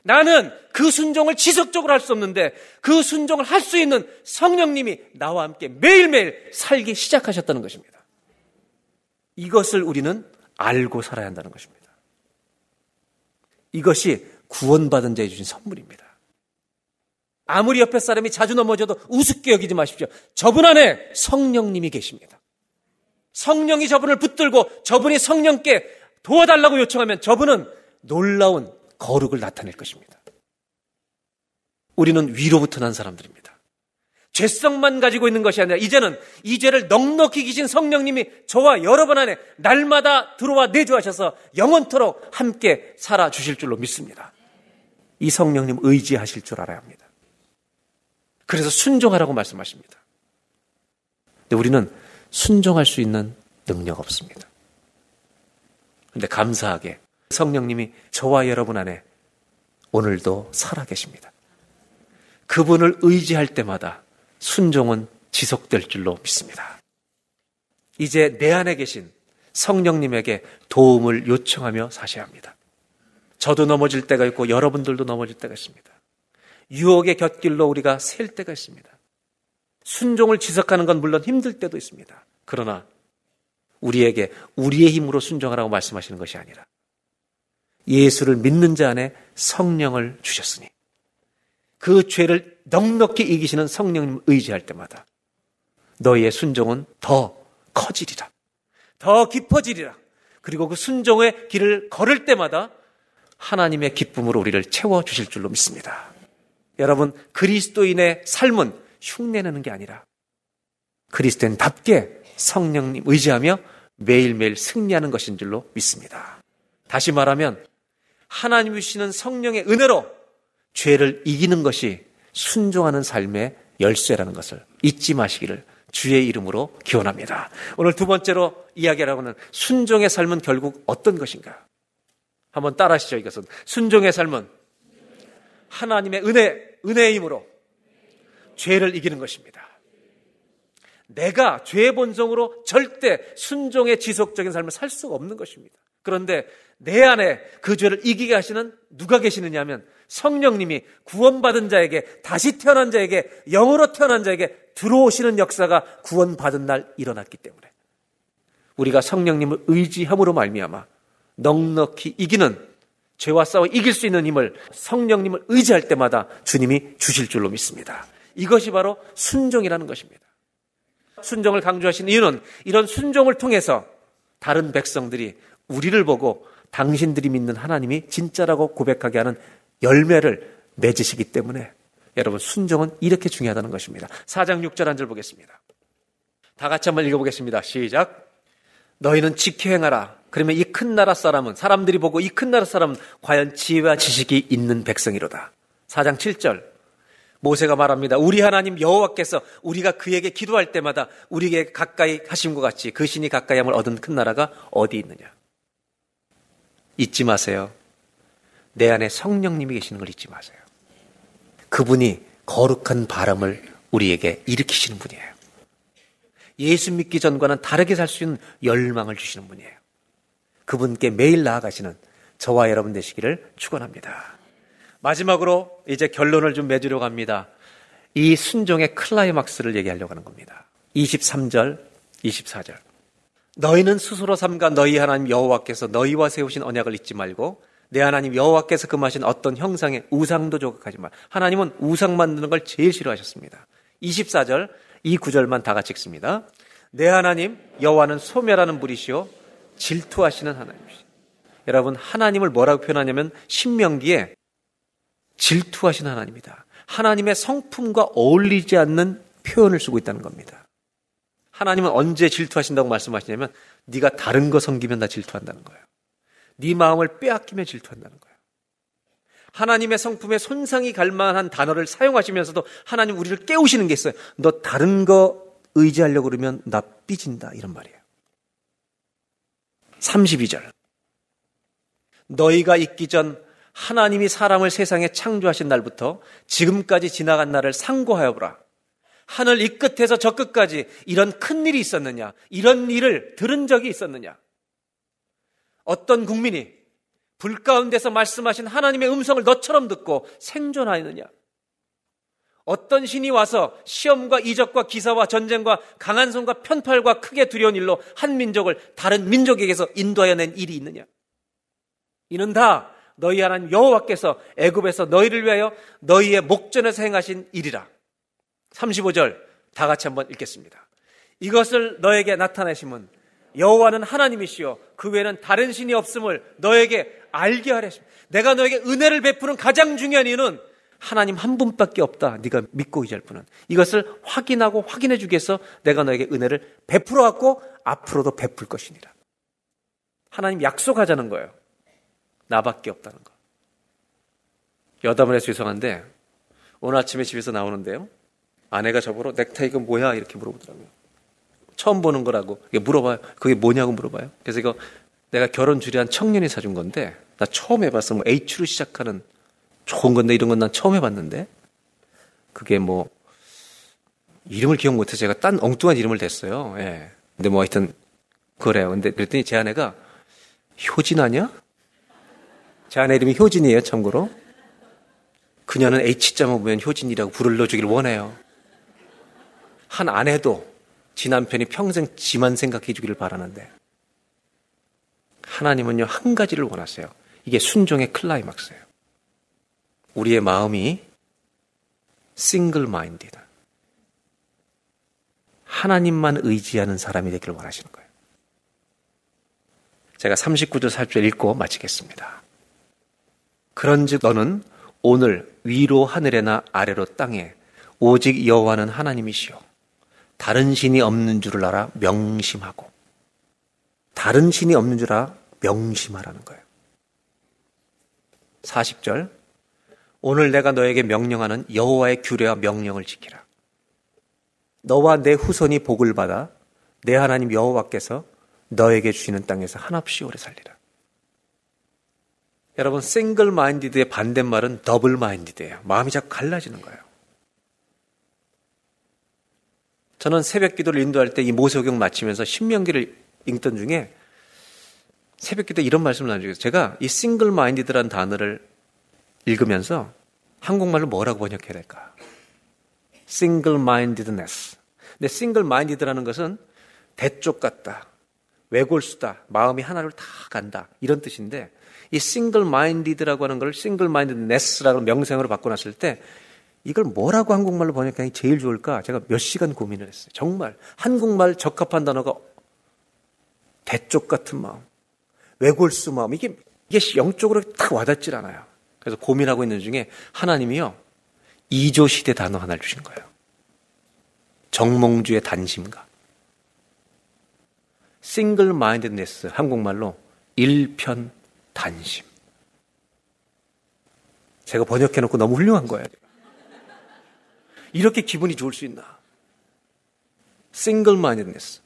나는 그 순종을 지속적으로 할 수 없는데 그 순종을 할 수 있는 성령님이 나와 함께 매일매일 살기 시작하셨다는 것입니다. 이것을 우리는 알고 살아야 한다는 것입니다. 이것이 구원받은 자에 주신 선물입니다. 아무리 옆에 사람이 자주 넘어져도 우습게 여기지 마십시오. 저분 안에 성령님이 계십니다. 성령이 저분을 붙들고 저분이 성령께 도와달라고 요청하면 저분은 놀라운 거룩을 나타낼 것입니다. 우리는 위로부터 난 사람들입니다. 죄성만 가지고 있는 것이 아니라 이제는 이 죄를 넉넉히 기신 성령님이 저와 여러분 안에 날마다 들어와 내주하셔서 영원토록 함께 살아 주실 줄로 믿습니다. 이 성령님 의지하실 줄 알아야 합니다. 그래서 순종하라고 말씀하십니다. 근데 우리는 순종할 수 있는 능력 없습니다. 근데 감사하게 성령님이 저와 여러분 안에 오늘도 살아 계십니다. 그분을 의지할 때마다 순종은 지속될 줄로 믿습니다. 이제 내 안에 계신 성령님에게 도움을 요청하며 사셔야 합니다. 저도 넘어질 때가 있고 여러분들도 넘어질 때가 있습니다. 유혹의 곁길로 우리가 셀 때가 있습니다. 순종을 지속하는 건 물론 힘들 때도 있습니다. 그러나 우리에게 우리의 힘으로 순종하라고 말씀하시는 것이 아니라 예수를 믿는 자 안에 성령을 주셨으니 그 죄를 넉넉히 이기시는 성령님 의지할 때마다 너희의 순종은 더 커지리라. 더 깊어지리라. 그리고 그 순종의 길을 걸을 때마다 하나님의 기쁨으로 우리를 채워 주실 줄로 믿습니다. 여러분, 그리스도인의 삶은 흉내내는 게 아니라 그리스도인답게 성령님 의지하며 매일매일 승리하는 것인 줄로 믿습니다. 다시 말하면 하나님 주시는 성령의 은혜로 죄를 이기는 것이 순종하는 삶의 열쇠라는 것을 잊지 마시기를 주의 이름으로 기원합니다. 오늘 두 번째로 이야기하라고는 순종의 삶은 결국 어떤 것인가? 한번 따라하시죠, 이것은. 순종의 삶은 하나님의 은혜, 은혜의 힘으로 죄를 이기는 것입니다. 내가 죄의 본성으로 절대 순종의 지속적인 삶을 살 수가 없는 것입니다. 그런데 내 안에 그 죄를 이기게 하시는 누가 계시느냐 하면 성령님이 구원받은 자에게 다시 태어난 자에게 영으로 태어난 자에게 들어오시는 역사가 구원받은 날 일어났기 때문에 우리가 성령님을 의지함으로 말미암아 넉넉히 이기는 죄와 싸워 이길 수 있는 힘을 성령님을 의지할 때마다 주님이 주실 줄로 믿습니다. 이것이 바로 순종이라는 것입니다. 순종을 강조하신 이유는 이런 순종을 통해서 다른 백성들이 우리를 보고 당신들이 믿는 하나님이 진짜라고 고백하게 하는 열매를 맺으시기 때문에 여러분 순종은 이렇게 중요하다는 것입니다. 4장 6절 한 절 보겠습니다. 다 같이 한번 읽어보겠습니다. 시작. 너희는 지켜 행하라. 그러면 이 큰 나라 사람은 사람들이 보고 이 큰 나라 사람은 과연 지혜와 지식이 있는 백성이로다. 4장 7절. 모세가 말합니다. 우리 하나님 여호와께서 우리가 그에게 기도할 때마다 우리에게 가까이 하심과 같이 그 신이 가까이 함을 얻은 큰 나라가 어디 있느냐. 잊지 마세요. 내 안에 성령님이 계시는 걸 잊지 마세요. 그분이 거룩한 바람을 우리에게 일으키시는 분이에요. 예수 믿기 전과는 다르게 살 수 있는 열망을 주시는 분이에요. 그분께 매일 나아가시는 저와 여러분 되시기를 축원합니다. 마지막으로 이제 결론을 좀 맺으려고 합니다. 이 순종의 클라이막스를 얘기하려고 하는 겁니다. 23절, 24절. 너희는 스스로 삼가 너희 하나님 여호와께서 너희와 세우신 언약을 잊지 말고 내 하나님 여호와께서 금하신 어떤 형상의 우상도 조각하지 말. 하나님은 우상 만드는 걸 제일 싫어하셨습니다. 24절 이 구절만 다 같이 읽습니다. 내 하나님 여호와는 소멸하는 분이시요 질투하시는 하나님이시. 여러분 하나님을 뭐라고 표현하냐면 신명기에 질투하시는 하나님이다. 하나님의 성품과 어울리지 않는 표현을 쓰고 있다는 겁니다. 하나님은 언제 질투하신다고 말씀하시냐면 네가 다른 거 섬기면 나 질투한다는 거예요. 네 마음을 빼앗기면 질투한다는 거예요. 하나님의 성품에 손상이 갈 만한 단어를 사용하시면서도 하나님 우리를 깨우시는 게 있어요. 너 다른 거 의지하려고 그러면 나 삐진다 이런 말이에요. 32절. 너희가 있기 전 하나님이 사람을 세상에 창조하신 날부터 지금까지 지나간 날을 상고하여 보라. 하늘 이 끝에서 저 끝까지 이런 큰 일이 있었느냐? 이런 일을 들은 적이 있었느냐? 어떤 국민이 불 가운데서 말씀하신 하나님의 음성을 너처럼 듣고 생존하였느냐? 어떤 신이 와서 시험과 이적과 기사와 전쟁과 강한 손과 편팔과 크게 두려운 일로 한 민족을 다른 민족에게서 인도하여 낸 일이 있느냐? 이는 다 너희 하나님 여호와께서 애굽에서 너희를 위하여 너희의 목전에서 행하신 일이라. 35절 다 같이 한번 읽겠습니다. 이것을 너에게 나타내심은 여호와는 하나님이시요 그 외에는 다른 신이 없음을 너에게 알게 하려십니다. 내가 너에게 은혜를 베푸는 가장 중요한 이유는 하나님 한 분밖에 없다. 네가 믿고 의지할 분은 이것을 확인하고 확인해 주기 위해서 내가 너에게 은혜를 베풀어 왔고 앞으로도 베풀 것이니라. 하나님 약속하자는 거예요. 나밖에 없다는 거. 여담을 해서 죄송한데 오늘 아침에 집에서 나오는데요. 아내가 저보러 넥타이 가 뭐야 이렇게 물어보더라고요. 처음 보는 거라고 물어봐요. 그게 뭐냐고 물어봐요. 그래서 이거 내가 결혼 주례한 청년이 사준 건데 나 처음 해봤어. 뭐 H로 시작하는 좋은 건데 이런 건 난 처음 해봤는데 그게 뭐 이름을 기억 못해서 제가 딴 엉뚱한 이름을 댔어요. 예. 근데 뭐 하여튼 그래요. 근데 그랬더니 제 아내가 효진 아니야? 제 아내 이름이 효진이에요, 참고로. 그녀는 H자만 보면 효진이라고 불러주길 원해요. 한 아내도 지 남편이 평생 지만 생각해 주기를 바라는데 하나님은요 한 가지를 원하세요. 이게 순종의 클라이막스예요. 우리의 마음이 싱글 마인디드. 하나님만 의지하는 사람이 되기를 원하시는 거예요. 제가 39절 4절 읽고 마치겠습니다. 그런즉 너는 오늘 위로 하늘에나 아래로 땅에 오직 여호와는 하나님이시요 다른 신이 없는 줄을 알아 명심하고 다른 신이 없는 줄 알아 명심하라는 거예요. 40절 오늘 내가 너에게 명령하는 여호와의 규례와 명령을 지키라. 너와 내 후손이 복을 받아 내 하나님 여호와께서 너에게 주시는 땅에서 한없이 오래 살리라. 여러분 single-minded의 반대말은 double-minded예요. 마음이 자꾸 갈라지는 거예요. 저는 새벽 기도를 인도할 때 이 모세오경 마치면서 신명기를 읽던 중에 새벽 기도 이런 말씀을 나누죠. 제가 이 single-minded라는 단어를 읽으면서 한국말로 뭐라고 번역해야 될까? single-mindedness. 근데 single-minded라는 것은 대쪽 같다. 외골수다. 마음이 하나를 다 간다. 이런 뜻인데 이 single-minded라고 하는 걸 single-mindedness라고 명사형으로 바꿔놨을 때 이걸 뭐라고 한국말로 번역하는 게 제일 좋을까? 제가 몇 시간 고민을 했어요. 정말 한국말 적합한 단어가 대쪽 같은 마음, 외골수 마음 이게 이게 영적으로 딱 와닿질 않아요. 그래서 고민하고 있는 중에 하나님이요 이조 시대 단어 하나를 주신 거예요. 정몽주의 단심가. 싱글 마인드네스 한국말로 일편 단심. 제가 번역해 놓고 너무 훌륭한 거예요. 이렇게 기분이 좋을 수 있나? 싱글 마인드네스.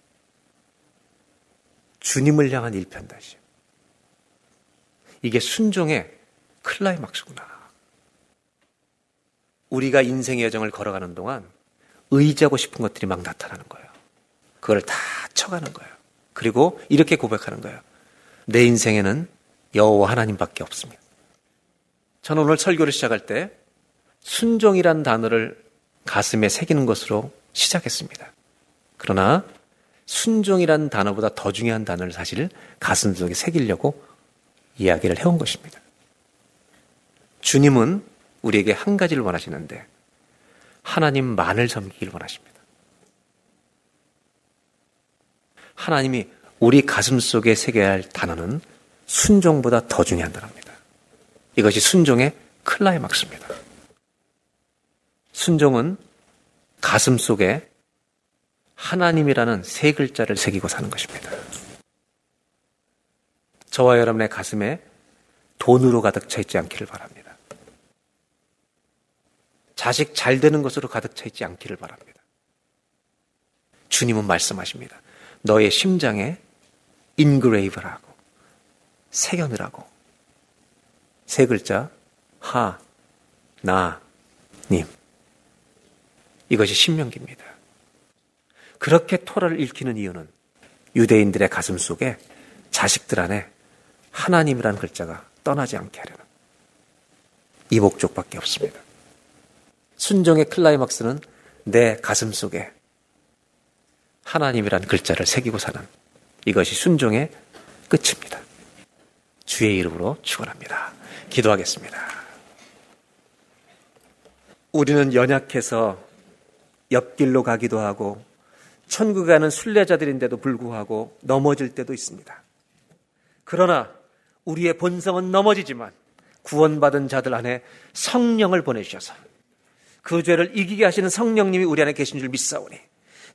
주님을 향한 일편 단심. 이게 순종의 클라이막스구나. 우리가 인생의 여정을 걸어가는 동안 의지하고 싶은 것들이 막 나타나는 거예요. 그걸 다 쳐가는 거예요. 그리고 이렇게 고백하는 거예요. 내 인생에는 여호와 하나님밖에 없습니다. 저는 오늘 설교를 시작할 때 순종이란 단어를 가슴에 새기는 것으로 시작했습니다. 그러나 순종이란 단어보다 더 중요한 단어를 사실 가슴 속에 새기려고 이야기를 해온 것입니다. 주님은 우리에게 한 가지를 원하시는데 하나님만을 섬기길 원하십니다. 하나님이 우리 가슴 속에 새겨야 할 단어는 순종보다 더 중요한 단어입니다. 이것이 순종의 클라이막스입니다. 순종은 가슴 속에 하나님이라는 세 글자를 새기고 사는 것입니다. 저와 여러분의 가슴에 돈으로 가득 차 있지 않기를 바랍니다. 자식 잘 되는 것으로 가득 차 있지 않기를 바랍니다. 주님은 말씀하십니다. 너의 심장에 engrave라고 새겨 놓으라고 세 글자 하, 나, 님 이것이 신명기입니다. 그렇게 토라를 읽히는 이유는 유대인들의 가슴 속에 자식들 안에 하나님이라는 글자가 떠나지 않게 하려는 이 목적밖에 없습니다. 순종의 클라이막스는 내 가슴 속에 하나님이란 글자를 새기고 사는 이것이 순종의 끝입니다. 주의 이름으로 축원합니다. 기도하겠습니다. 우리는 연약해서 옆길로 가기도 하고 천국에 가는 순례자들인데도 불구하고 넘어질 때도 있습니다. 그러나 우리의 본성은 넘어지지만 구원받은 자들 안에 성령을 보내주셔서 그 죄를 이기게 하시는 성령님이 우리 안에 계신 줄 믿사오니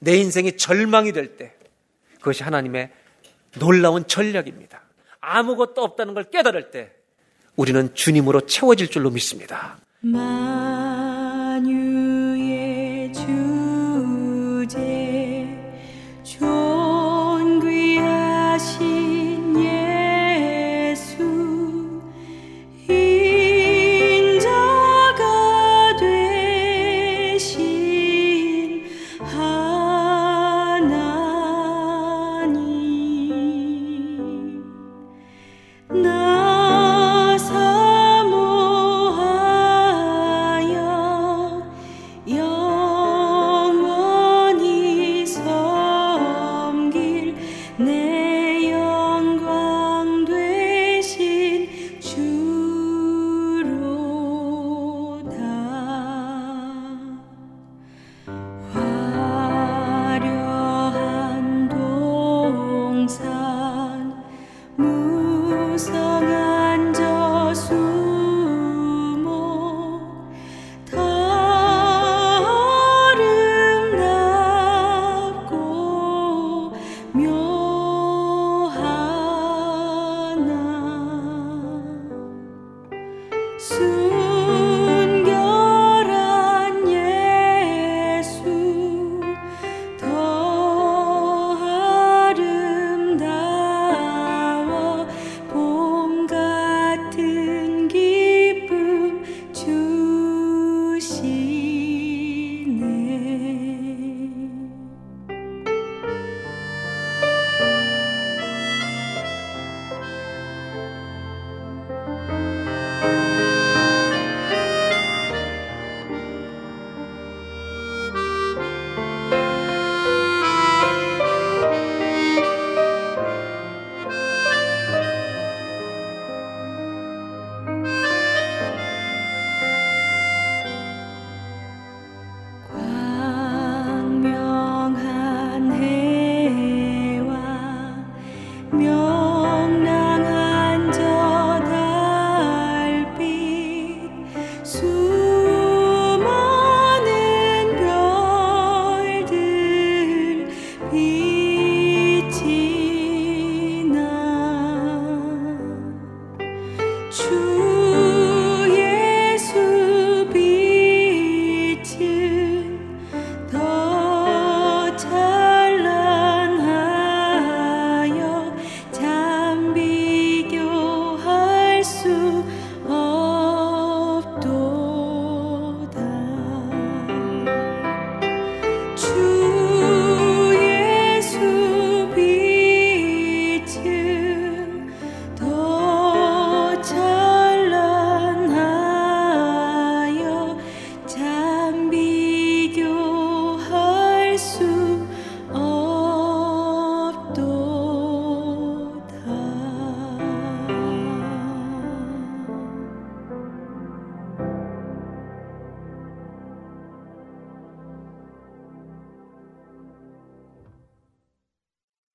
내 인생이 절망이 될 때 그것이 하나님의 놀라운 전략입니다. 아무것도 없다는 걸 깨달을 때 우리는 주님으로 채워질 줄로 믿습니다. 만유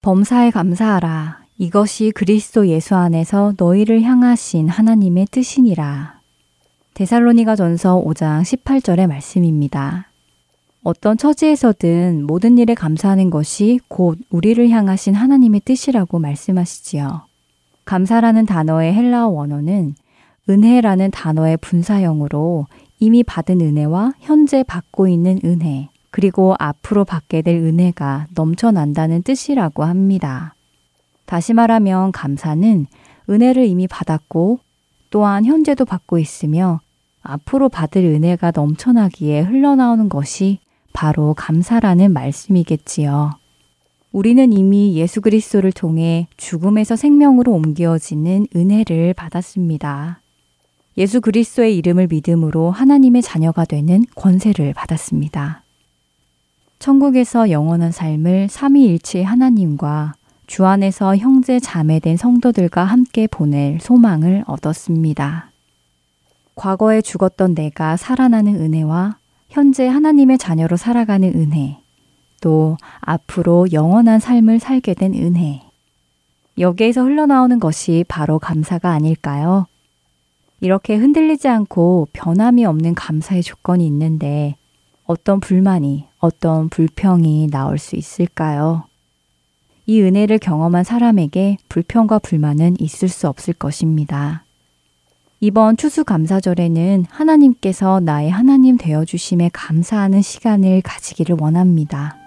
범사에 감사하라. 이것이 그리스도 예수 안에서 너희를 향하신 하나님의 뜻이니라. 데살로니가 전서 5장 18절의 말씀입니다. 어떤 처지에서든 모든 일에 감사하는 것이 곧 우리를 향하신 하나님의 뜻이라고 말씀하시지요. 감사라는 단어의 헬라어 원어는 은혜라는 단어의 분사형으로 이미 받은 은혜와 현재 받고 있는 은혜, 그리고 앞으로 받게 될 은혜가 넘쳐난다는 뜻이라고 합니다. 다시 말하면 감사는 은혜를 이미 받았고 또한 현재도 받고 있으며 앞으로 받을 은혜가 넘쳐나기에 흘러나오는 것이 바로 감사라는 말씀이겠지요. 우리는 이미 예수 그리스도를 통해 죽음에서 생명으로 옮겨지는 은혜를 받았습니다. 예수 그리스도의 이름을 믿음으로 하나님의 자녀가 되는 권세를 받았습니다. 천국에서 영원한 삶을 삼위일체 하나님과 주 안에서 형제 자매된 성도들과 함께 보낼 소망을 얻었습니다. 과거에 죽었던 내가 살아나는 은혜와 현재 하나님의 자녀로 살아가는 은혜, 또 앞으로 영원한 삶을 살게 된 은혜. 여기에서 흘러나오는 것이 바로 감사가 아닐까요? 이렇게 흔들리지 않고 변함이 없는 감사의 조건이 있는데 어떤 불만이, 어떤 불평이 나올 수 있을까요? 이 은혜를 경험한 사람에게 불평과 불만은 있을 수 없을 것입니다. 이번 추수감사절에는 하나님께서 나의 하나님 되어주심에 감사하는 시간을 가지기를 원합니다.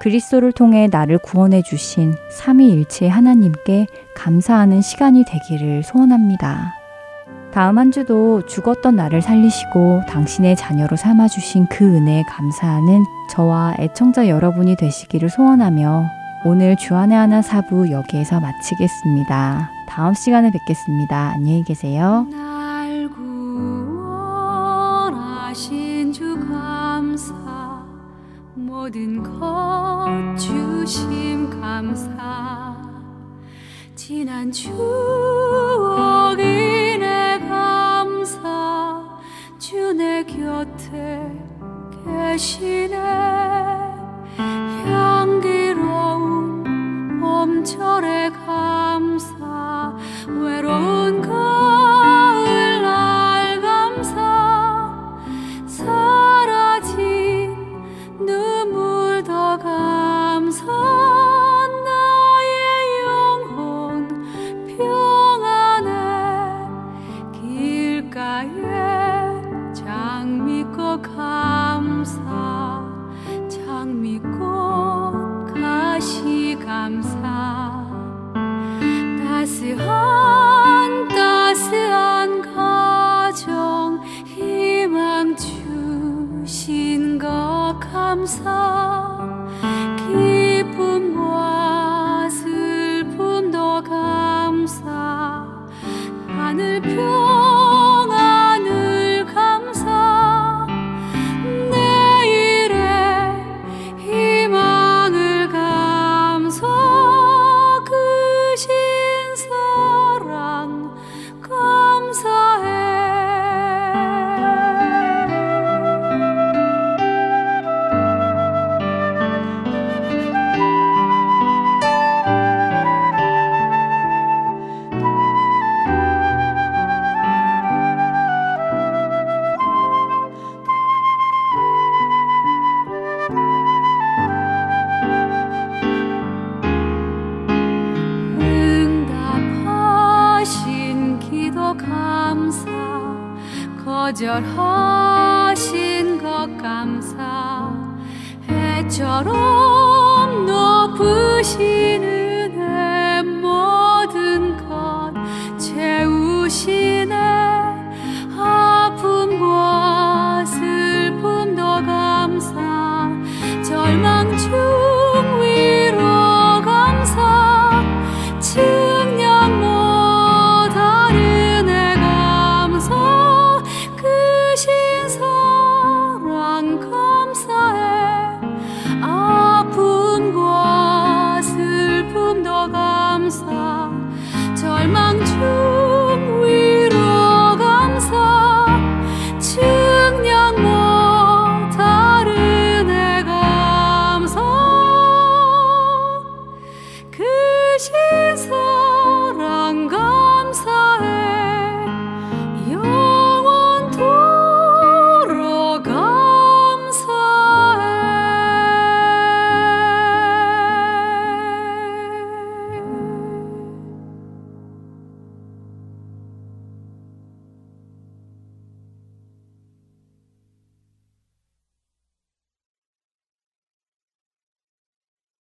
그리스도를 통해 나를 구원해 주신 삼위일체 하나님께 감사하는 시간이 되기를 소원합니다. 다음 한 주도 죽었던 나를 살리시고 당신의 자녀로 삼아주신 그 은혜에 감사하는 저와 애청자 여러분이 되시기를 소원하며 오늘 주안의 하나 사부 여기에서 마치겠습니다. 다음 시간에 뵙겠습니다. 안녕히 계세요. 주 모든 것 주심 감사 지난 추 주 내 곁에 계시네. 향기로운 봄철의 감사 외로운 가 한 따스한 가정 희망 주신 것 감사